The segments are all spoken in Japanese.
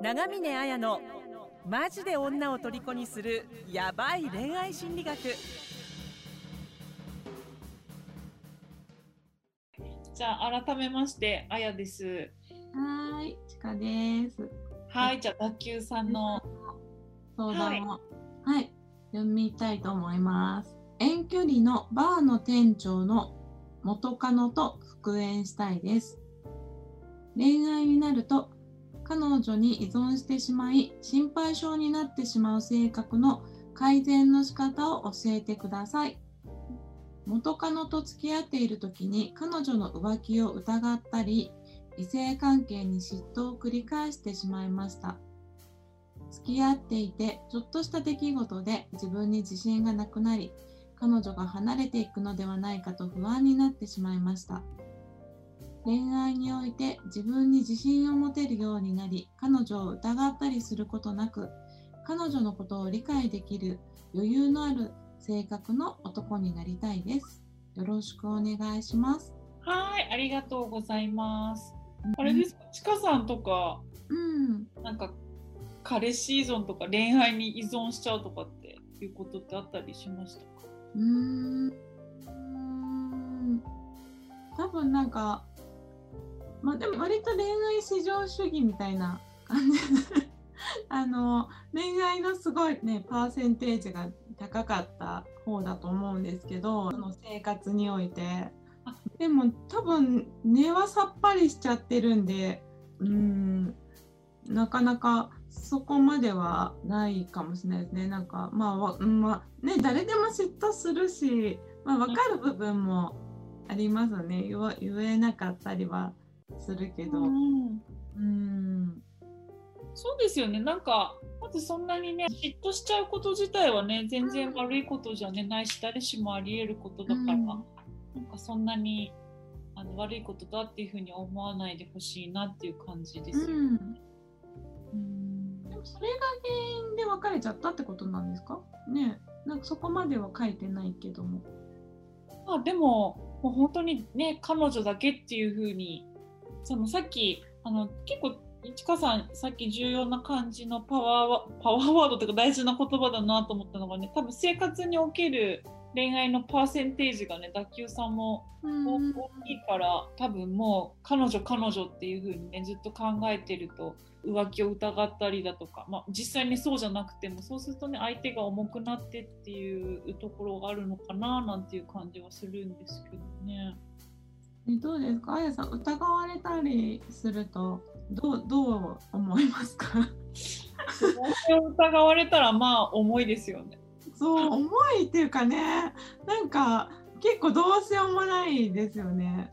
長峰綾のマジで女を虜にするヤバい恋愛心理学じゃあ改めましてあやです。はーい、ちかです。はい、じゃあ卓球さんの相談を、はい、読みたいと思います。遠距離のバーの店長の元カノと復縁したいです。恋愛になると彼女に依存してしまい心配性になってしまう性格の改善の仕方を教えてください。元カノと付き合っている時に彼女の浮気を疑ったり異性関係に嫉妬を繰り返してしまいました。付き合っていてちょっとした出来事で自分に自信がなくなり彼女が離れていくのではないかと不安になってしまいました恋愛において自分に自信を持てるようになり彼女を疑ったりすることなく彼女のことを理解できる余裕のある性格の男になりたいです。よろしくお願いします。はい、ありがとうございます。あれですか、ちかさんとかうん。なんか彼氏依存とか恋愛に依存しちゃうとかっていうことってあったりしましたか？うん。多分なんかまあでも割と恋愛至上主義みたいな感じ。あの恋愛のすごいねパーセンテージが高かった方だと思うんですけどその生活において。でも多分根はさっぱりしちゃってるんでうんなかなかそこまではないかもしれないですね。なんかまあ、まあ、ね誰でも嫉妬するし、まあ、分かる部分もありますね。言えなかったりは。するけど。うんうんそうですよね。なんかまずそんなにね嫉妬しちゃうこと自体はね全然悪いことじゃねないし誰しもあり得ることだから、うんなんかそんなにあの悪いことだっていうふうに思わないでほしいなっていう感じですよね。うんうんでもそれが原因で別れちゃったってことなんですか？ねなんかそこまでは書いてないけども。まあでももう本当にね彼女だけっていう風にそのさっきあの結構市川さんさっき重要な感じのパワーワパワーワードというか大事な言葉だなと思ったのがね多分生活における恋愛のパーセンテージがね脱臼さんも大うんきいから多分もう彼女彼女っていう風にねずっと考えてると浮気を疑ったりだとか、まあ、実際にそうじゃなくてもそうするとね相手が重くなってっていうところがあるのかななんていう感じはするんですけどね。えどうですか？あやさん疑われたりするとどうどう思いますか？疑われたらまあ重いですよね。そう重いっていうかねなんか結構どうしようもないですよね。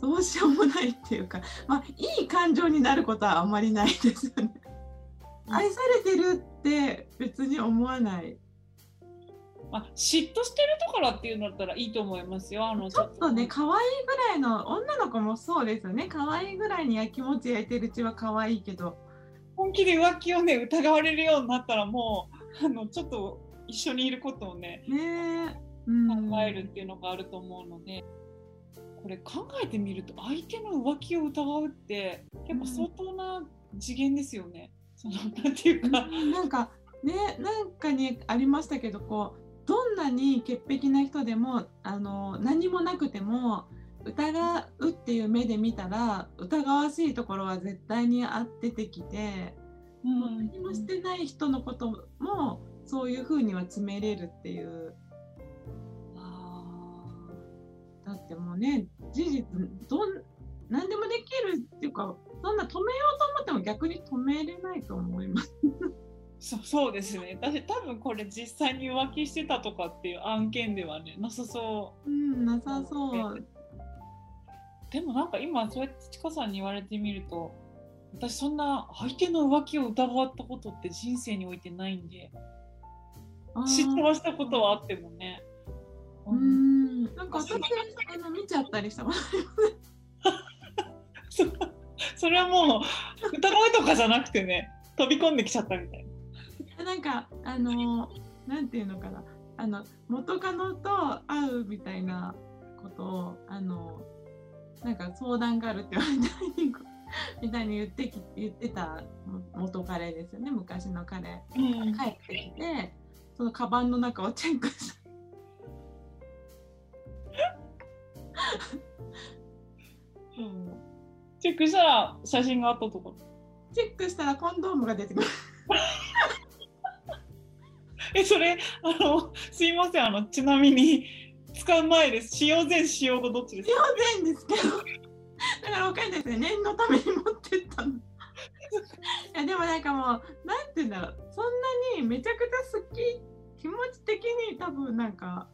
どうしようもないっていうかまあいい感情になることはあんまりないですよね。愛されてるって別に思わないまあ、嫉妬してるところっていうんだったらいいと思いますよ。あのちょっとね可愛いぐらいの女の子もそうですよね。可愛いぐらいにやきもち焼いてるうちは可愛いけど。本気で浮気をね疑われるようになったらもうあのちょっと一緒にいることをねねえ、うん、考えるっていうのがあると思うので、これ考えてみると相手の浮気を疑うって結構相当な次元ですよね。そのなんていうか、うん。なんかねなんかにありましたけどこうどんなに潔癖な人でもあの何もなくても疑うっていう目で見たら疑わしいところは絶対にあ出てきて、うん。何もしてない人のこともそういうふうには詰めれるっていう。あだってもうね事実どん何でもできるっていうかそんな止めようと思っても逆に止めれないと思います。ーそそうですね。私多分これ実際に浮気してたとかっていう案件ではねなさそう。うん、なさそう。でもなんか今そうやってちかさんに言われてみると私そんな相手の浮気を疑ったことって人生においてないんで知ってはしたことはあってもね。うーん、なんか私あの見ちゃったりしたことそそれはもう疑いとかじゃなくてね飛び込んできちゃったみたいな。んかあのなんていうのかな。あの元カノと会うみたいなことをあのなんか相談があるって言われたり みたいに言ってき言ってた元彼ですよね。昔の彼。うん。帰ってきてそのカバンの中をチェックした。う。んチェックしたら写真があったところ。チェックしたらコンドームが出てくる え、それ、あの、すいません、あの、ちなみに、使う前です。使用前、使用後、どっちですか？当然ですけどだからおかしいですね念のために持ってったの。いやでもなんかもうなんて言うんだろう。そんなにめちゃくちゃ好き気持ち的に多分なんか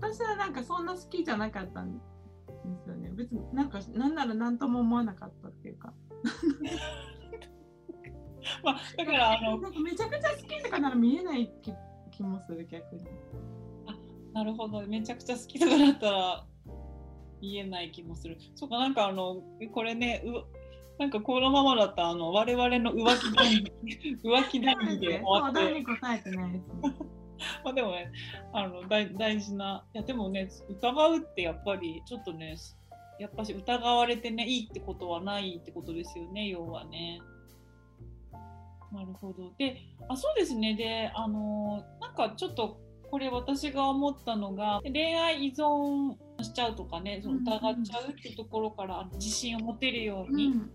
私はなんかそんな好きじゃなかったんですよね。別になんかなんなら何とも思わなかったっていうか。まあ、だから、あの、めちゃくちゃかなら見えない気気もする逆に。なるほど、めちゃくちゃ好きとかだったら、言えない気もする。そうか、なんかあの、これね、うなんかこのままだったら、あの、我々の浮気談義 浮気談義で終わって。答えてないですね。まあでもね、あの大大事な、いやでもね、疑うってやっぱりちょっとね、やっぱし疑われてね、いいってことはないってことですよね、要はね。なるほど。で、あ、そうですね。で、あの、なんかちょっとこれ私が思ったのが、恋愛依存しちゃうとかね、その疑っちゃうっていうところから自信を持てるようにうん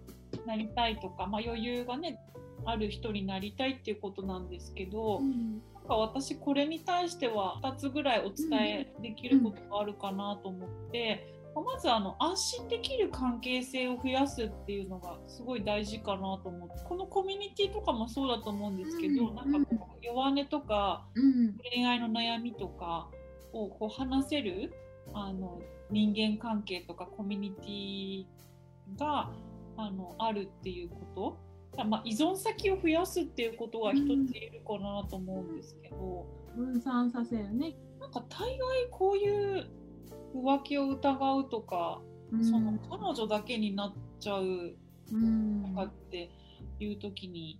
なりたいとか、まあ余裕がね、ある人になりたいっていうことなんですけど、うんなんか私これに対しては2つぐらいお伝えできることがあるかなと思って、まずあの安心できる関係性を増やすっていうのがすごい大事かなと思ってこのコミュニティとかもそうだと思うんですけど、うん。なんかこう弱音とかうん。恋愛の悩みとかをこう話せるあの人間関係とかコミュニティがあのあるっていうこと。まあ、依存先を増やすっていうことが一ついるかなと思うんですけど、分散させるね。なんか大概こういう浮気を疑うとか、その彼女だけになっちゃううん。とかっていう時に、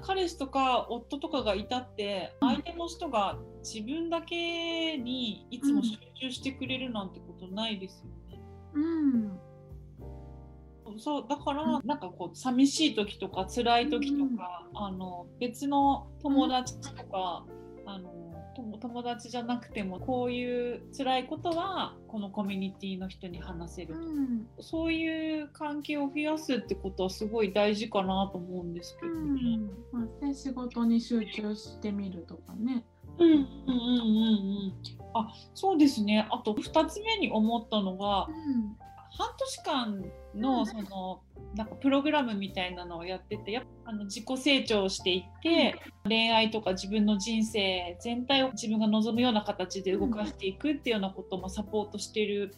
彼氏とか夫とかがいたって相手の人が自分だけにいつも集中してくれるなんてことないですよね。うん。そうだからなんかこう寂しい時とか辛い時とか、あの別の友達とか、あの友友達じゃなくてもこういう辛いことはこのコミュニティの人に話せるうんそういう関係を増やすってことはすごい大事かなと思うんですけどね。まあ、で仕事に集中してみるとかね。うんうんうんうんうん。あそうですね。あと2つ目に思ったのが半年間のそのなんかプログラムみたいなのをやっててやっぱあの自己成長していって恋愛とか自分の人生全体を自分が望むような形で動かしていくっていうようなこともサポートしている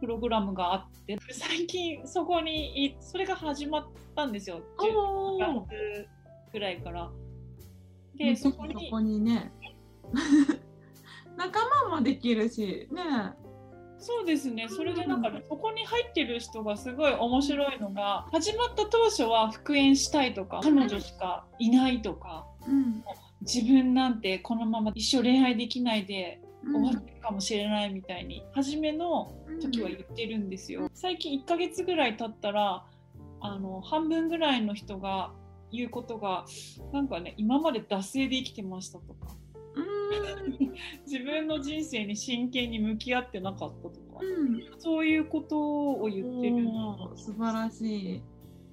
プログラムがあって最近そこにいそれが始まったんですよ。10月ぐらいから。でそこにね。仲間もできるしね。そうですね。それでなんか、ね、そこに入ってる人がすごい面白いのが、始まった当初は復縁したいとか、彼女しかいないとか、うん。自分なんてこのまま一生恋愛できないでうん。終わってるかもしれないみたいに、初めの時は言ってるんですよ。最近1ヶ月ぐらい経ったら、あの、半分ぐらいの人が言うことが、なんかね、今まで惰性で生きてましたとか、うん自分の人生に真剣に向き合ってなかったとか、うん。そういうことを言ってる。素晴らしい。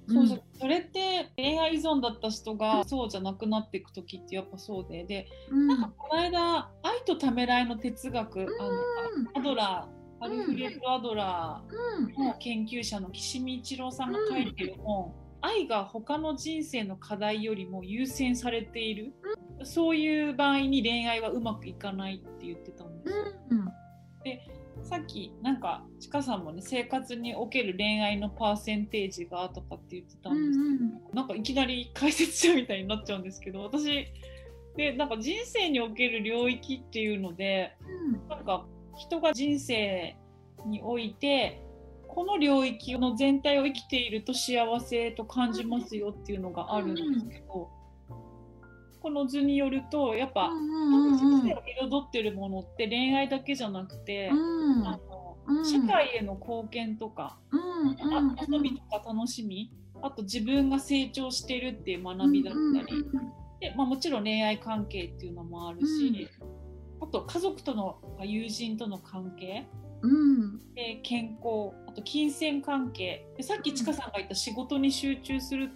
そうそう。それって恋愛依存だった人がそうじゃなくなっていく時ってやっぱそうで。でうん。なんかこの間「愛とためらいの哲学」あのアドラーアルフレッド・アドラうん。ーの研究者の岸見一郎さんが書いてる本「愛が他の人生の課題よりも優先されている」そういう場合に恋愛はうまくいかないって言ってたんですよ。うん。さっきなんかちかさんもね生活における恋愛のパーセンテージがとかって言ってたんですけど、なんかいきなり解説者みたいになっちゃうんですけど私でなんか人生における領域っていうのでなんか人が人生においてこの領域の全体を生きていると幸せと感じますよっていうのがあるんですけど、この図によるとやっぱ、人生を彩ってるものって恋愛だけじゃなくて、うん。あのうん。社会への貢献とか、うん遊びとか楽しみあと自分が成長してるっていう学びだったり、でまあ、もちろん恋愛関係っていうのもあるし、あと家族との友人との関係。うん。で健康あと金銭関係。でさっきちかさんが言った仕事に集中する、う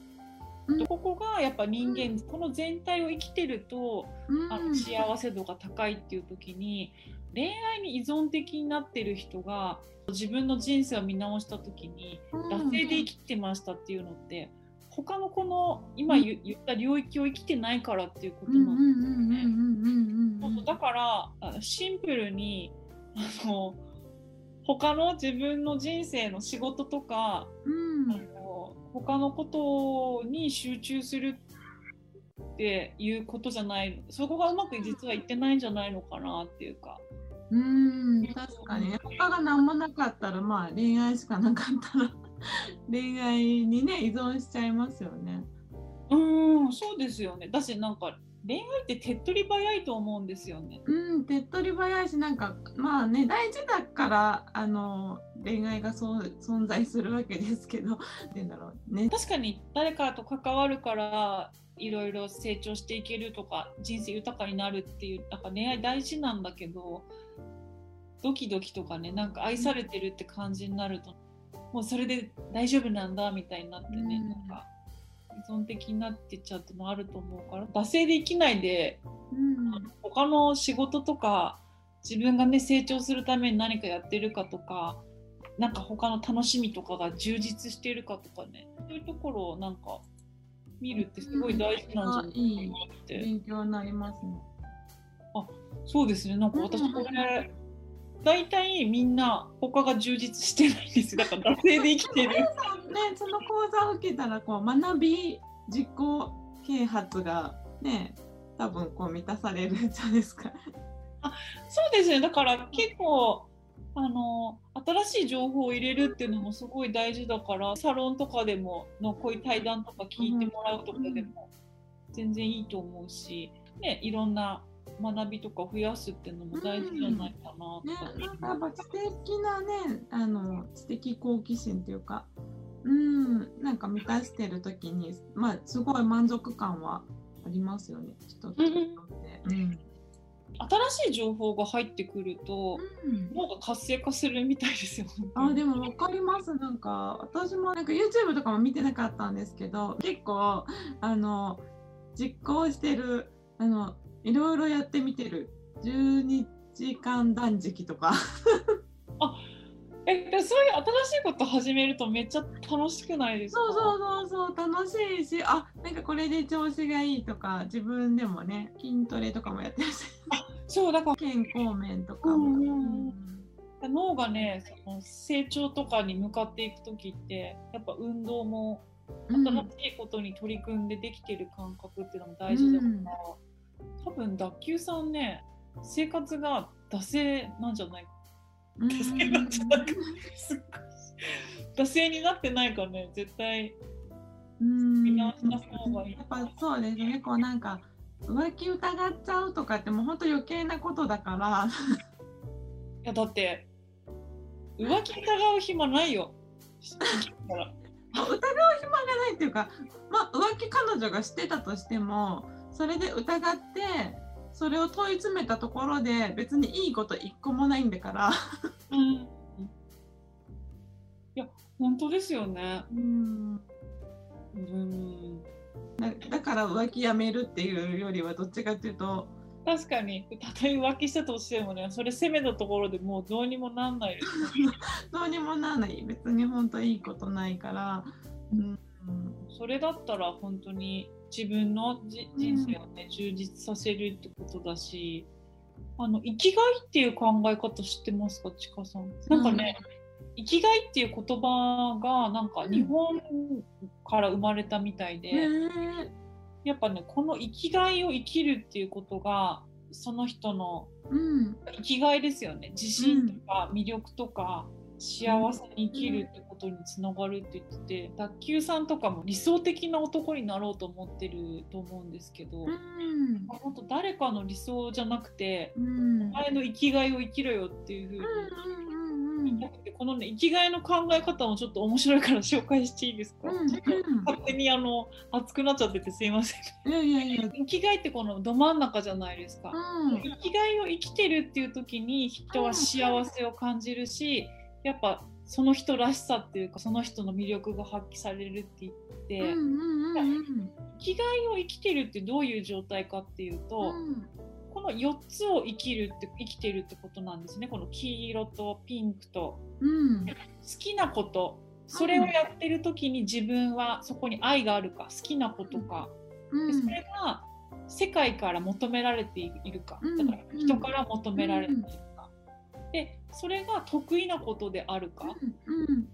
ん。ここがやっぱ人間、この全体を生きてるとうん。あの幸せ度が高いっていう時に恋愛に依存的になってる人が自分の人生を見直した時に惰性で生きてましたっていうのって他のこの今言言った領域を生きてないからっていうことなんですよね。だからあシンプルにあの他の自分の人生の仕事とか、うん他のことに集中するっていうことじゃないそこがうまく実はいってないんじゃないのかなっていうか。うん確かにね他が何もなかったらまあ恋愛しかなかったら 恋愛にね依存しちゃいますよね。うーんそうですよねだしなんか恋愛って手っ取り早いと思うんですよね。うん手っ取り早いしなんかまあね大事だからあの恋愛がそう存在するわけですけどって言うんだろうね。確かに誰かと関わるからいろいろ成長していけるとか人生豊かになるっていうなんか恋愛大事なんだけどドキドキとかねなんか愛されてるって感じになるともうそれで大丈夫なんだみたいになってね、うんなんか依存的になってっちゃうってのあると思うから惰性で生きないでうん。他の仕事とか自分がね成長するために何かやってるかとかなんか他の楽しみとかが充実しているかとかねそういうところをなんか見るってすごい大事なんじゃないかなって、勉強になりますね。そうですね。なんか私これ大体みんな他が充実してないんです。よだから惰性で生きてる。ねその講座を受けたらこう学び実行啓発がね多分こう満たされるじゃないですか。そうですねだから結構あの新しい情報を入れるっていうのもすごい大事だからサロンとかでものこういう対談とか聞いてもらうとかでも全然いいと思うし、ね、いろんな学びとか増やすっていうのも大事じゃないかなねと、なんかやっぱ知的なねあの知的好奇心っていうかうんなんか満たしてる時にまあすごい満足感はありますよね人って。うん。新しい情報が入ってくるとうん。脳が活性化するみたいですよ。あでも分かります。なんか私もなんか YouTube とかも見てなかったんですけど結構あの実行してるあのいろいろやってみてる。12時間断食とか。えでそういう新しいこと始めるとめっちゃ楽しくないですか？そうそうそうそう楽しいしあなんかこれで調子がいいとか自分でもね筋トレとかもやってるしそうだから。健康面とかも。うんうん。うん。脳がねその成長とかに向かっていく時ってやっぱ運動もうん。新しいことに取り組んでできてる感覚っていうのも大事だから、うん多分脱臼さんね生活が惰性なんじゃない惰性なん。じゃな惰性になってないかね絶対。うん。見直しな方がいい。やっぱそうですね。こうなんか浮気疑っちゃうとかってもう本当余計なことだから。いやだって浮気疑う暇ないよ。疑う暇がないっていうか、まあ、浮気彼女がしてたとしてもそれで疑ってそれを問い詰めたところで別にいいこと一個もないんだから。うん。いや本当ですよね。うん。うんだだから浮気やめるっていうよりはどっちかっていうと確かに。たとえ浮気したとしてもねそれ責めたところでもうどうにもなんないです。どうにもならない。別に本当いいことないから。うん。それだったら本当に自分のじ人生をね、充実させるってことだしあの生きがいっていう考え方知ってますか？ちかさん。なんかね、生きがいっていう言葉がなんか日本から生まれたみたいで、へえやっぱねこの生きがいを生きるっていうことがその人のうん。生きがいですよね。自信とか魅力とか幸せに生きるってことにつながるって言ってて脱臼さんとかも理想的な男になろうと思ってると思うんですけど、うん。本当誰かの理想じゃなくてうん。お前の生きがいを生きろよっていうふうにこのね生きがいの考え方もちょっと面白いから紹介していいですか、うんうん。勝手にあの熱くなっちゃっててすいません。生きがいってこのど真ん中じゃないですか、うん。生きがいを生きてるっていう時に人は幸せを感じるしやっぱその人らしさっていうかその人の魅力が発揮されるって言って、うんうんうん生きがいを生きてるってどういう状態かっていうと、うん。この4つを生きるって生きてるってことなんですね。この黄色とピンクとうん。好きなこと。それをやってる時に自分はそこに愛があるか好きなことか、うん。でそれが世界から求められているか、うん。だから人から求められているそれが得意なことであるか、うん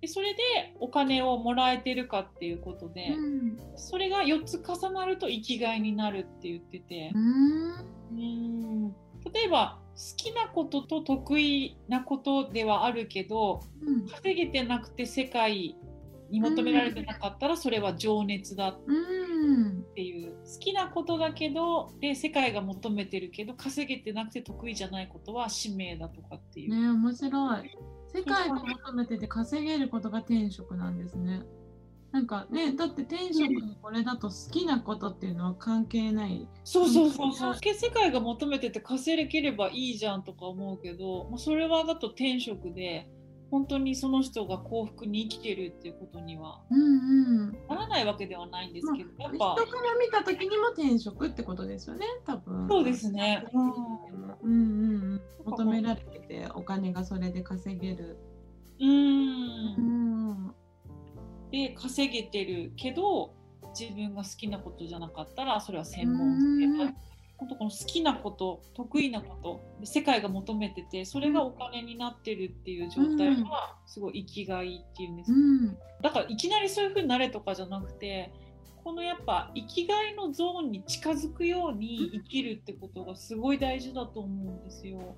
でそれでお金をもらえてるかっていうことで、うん。それが4つ重なると生きがいになるって言ってて、うん。うん。例えば好きなことと得意なことではあるけどうん。稼げてなくて世界に求められてなかったらそれは情熱だっうんていう好きなことだけどで世界が求めてるけど稼げてなくて得意じゃないことは使命だとかっていう。ね面白い。世界が求めてて稼げることが転職なんですね。なんかね、だって転職にこれだと好きなことっていうのは関係ない。そうそうそうそう。世界が求めてて稼げればいいじゃんとか思うけど、まあ、それはだと転職で本当にその人が幸福に生きてるっていうことにはうんうん。ならないわけではないんですけど、やっ人ぱから見た時にも転職ってことですよね、多分。そうですね。うんうんうんうん。求められててお金がそれで稼げる。ううんん。で稼げてるけど自分が好きなことじゃなかったらそれは専門性うん本当この好きなこと得意なことで世界が求めててそれがお金になってるっていう状態がすごい生きがいっていうんですうかん。だからいきなりそういう風になれとかじゃなくてこのやっぱ生きがいのゾーンに近づくように生きるってことがすごい大事だと思うんですよ。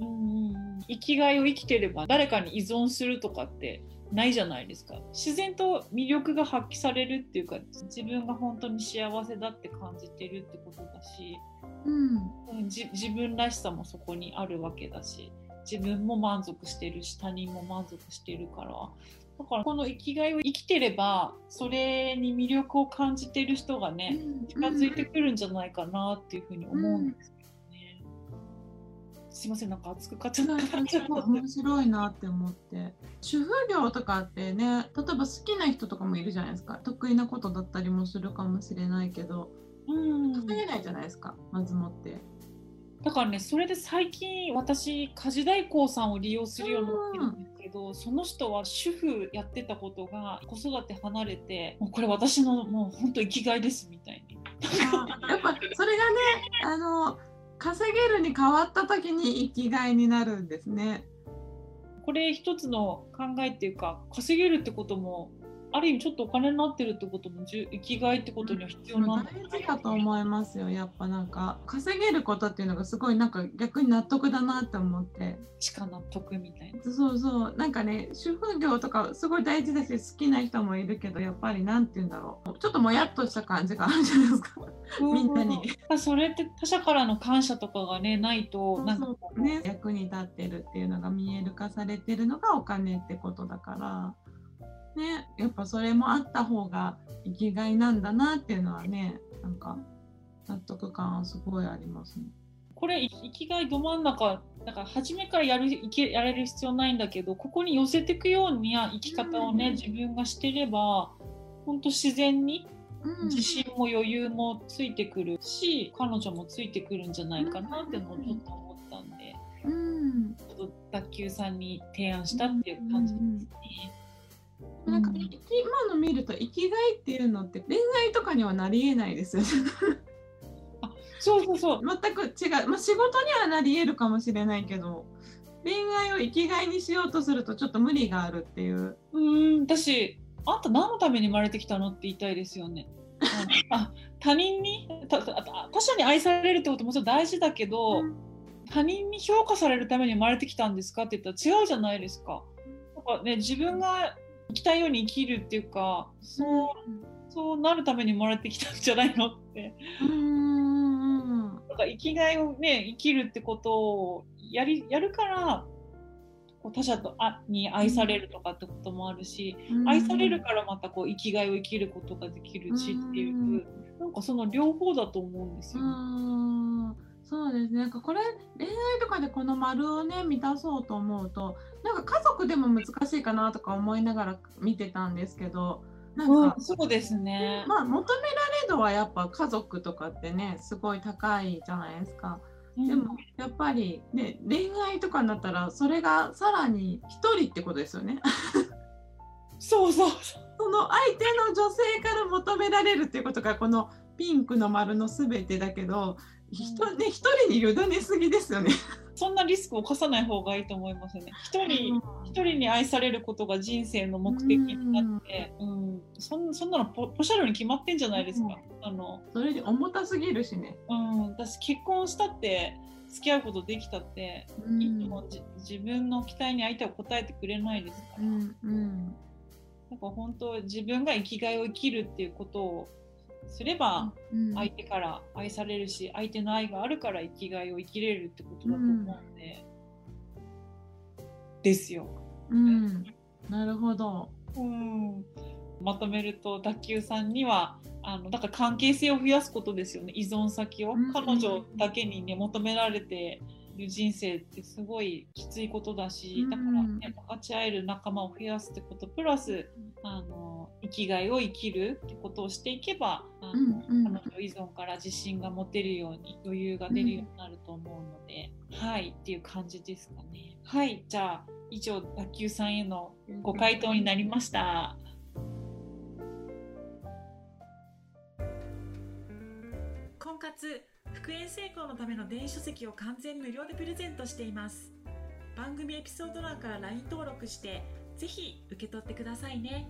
うん、生きがいを生きてれば誰かに依存するとかってないじゃないですか自然と魅力が発揮されるっていうか自分が本当に幸せだって感じてるってことだし、うん。自分らしさもそこにあるわけだし自分も満足してるし他人も満足してるからだからこの生きがいを生きてればそれに魅力を感じてる人がね近づいてくるんじゃないかなっていうふうに思うんですけどね。すいませんなんか熱くかっちゃった。面白いなって思って。主婦業とかってね例えば好きな人とかもいるじゃないですか。得意なことだったりもするかもしれないけど。うん。稼げないじゃないですかまずもって。だからねそれで最近私家事代行さんを利用するようになってるんですけど、その人は主婦やってたことが子育て離れてもうこれ私のもう本当生きがいですみたいに。やっぱそれがねあの稼げるに変わった時に生きがいになるんですね。これ一つの考えっていうか稼げるってこともある意味ちょっとお金になってるってことも生きがいってことには必要なんだ。大事だと思いますよやっぱなんか稼げることっていうのがすごいなんか逆に納得だなって思って。しか納得みたいな。そうそう。なんかね主婦業とかすごい大事だし好きな人もいるけどやっぱりなんて言うんだろう。ちょっともやっとした感じがあるじゃないですか。みんなに。うんそれって他者からの感謝とかがねないとなんかね。役に立ってるっていうのが見える化されてるのがお金ってことだからねやっぱそれもあった方が生きがいなんだなっていうのはねなんか納得感はすごいありますね。これ生きがいど真ん中だから初めからやるいけやれる必要ないんだけどここに寄せていくような生き方をね、うん自分がしてれば本当自然にうん自信も余裕もついてくるし、彼女もついてくるんじゃないかなってのをちょっと思ったんで、うんちょっと卓球さんに提案したっていう感じですね。なんかうん今の見ると生きがいっていうのって恋愛とかにはなりえないですよね。そうそうそう全く違う、まあ、仕事にはなり得るかもしれないけど恋愛を生きがいにしようとするとちょっと無理があるっていう。うーん私あんた何のために生まれてきたのって言いたいですよね。うんあ他人に？他者に愛されるってこともちろん大事だけど、他人に評価されるために生まれてきたんですかって言ったら違うじゃないですか。なんかね、自分が生きたいように生きるっていうかそうそうなるために生まれてきたんじゃないのって。うんうんうんなんか生きがいをね生きるってことをやりやるからこう他者とあに愛されるとかってこともあるし、うん。愛されるからまたこう生きがいを生きることができるしっていう、うん。なんかその両方だと思うんですうよ。んそうですねなんかこれ恋愛とかでこの丸をね満たそうと思うとなんか家族でも難しいかなとか思いながら見てたんですけどなんか、うん、そうですね。まあ求められ度はやっぱ家族とかってねすごい高いじゃないですか。でもやっぱりね恋愛とかになったらそれがさらに一人ってことですよね。そうそうその相手の女性から求められるっていうことがこのピンクの丸の全てだけど一人,、ね、一人に委ねすぎですよね。そんなリスクを犯さない方がいいと思いますよね。一人、一人に愛されることが人生の目的になって、うん、そんそんなのポポシャルに決まってんじゃないですか。あの、それで重たすぎるしね。うん、私結婚したって付き合うことできたって、うん自分の期待に相手は応えてくれないですから。うんうんなんか本当自分が生きがいを生きるっていうことをすれば、うん。相手から愛されるし相手の愛があるから生きがいを生きれるってことだと思うんで、ですよ。うん。なるほど。うん、まとめると脱臼さんにはあのだから関係性を増やすことですよね。依存先を、うん。彼女だけにね求められている人生ってすごいきついことだし、だからね分かち合える仲間を増やすってことプラスあの生きがいを生きるってことをしていけばあの、うんうん彼女依存から自信が持てるように余裕が出るようになると思うので、はいっていう感じですかね。はいじゃあ以上脱臼さんへのご回答になりました。婚活復縁成功のための電子書籍を完全無料でプレゼントしています。番組エピソード欄から LINE 登録してぜひ受け取ってくださいね。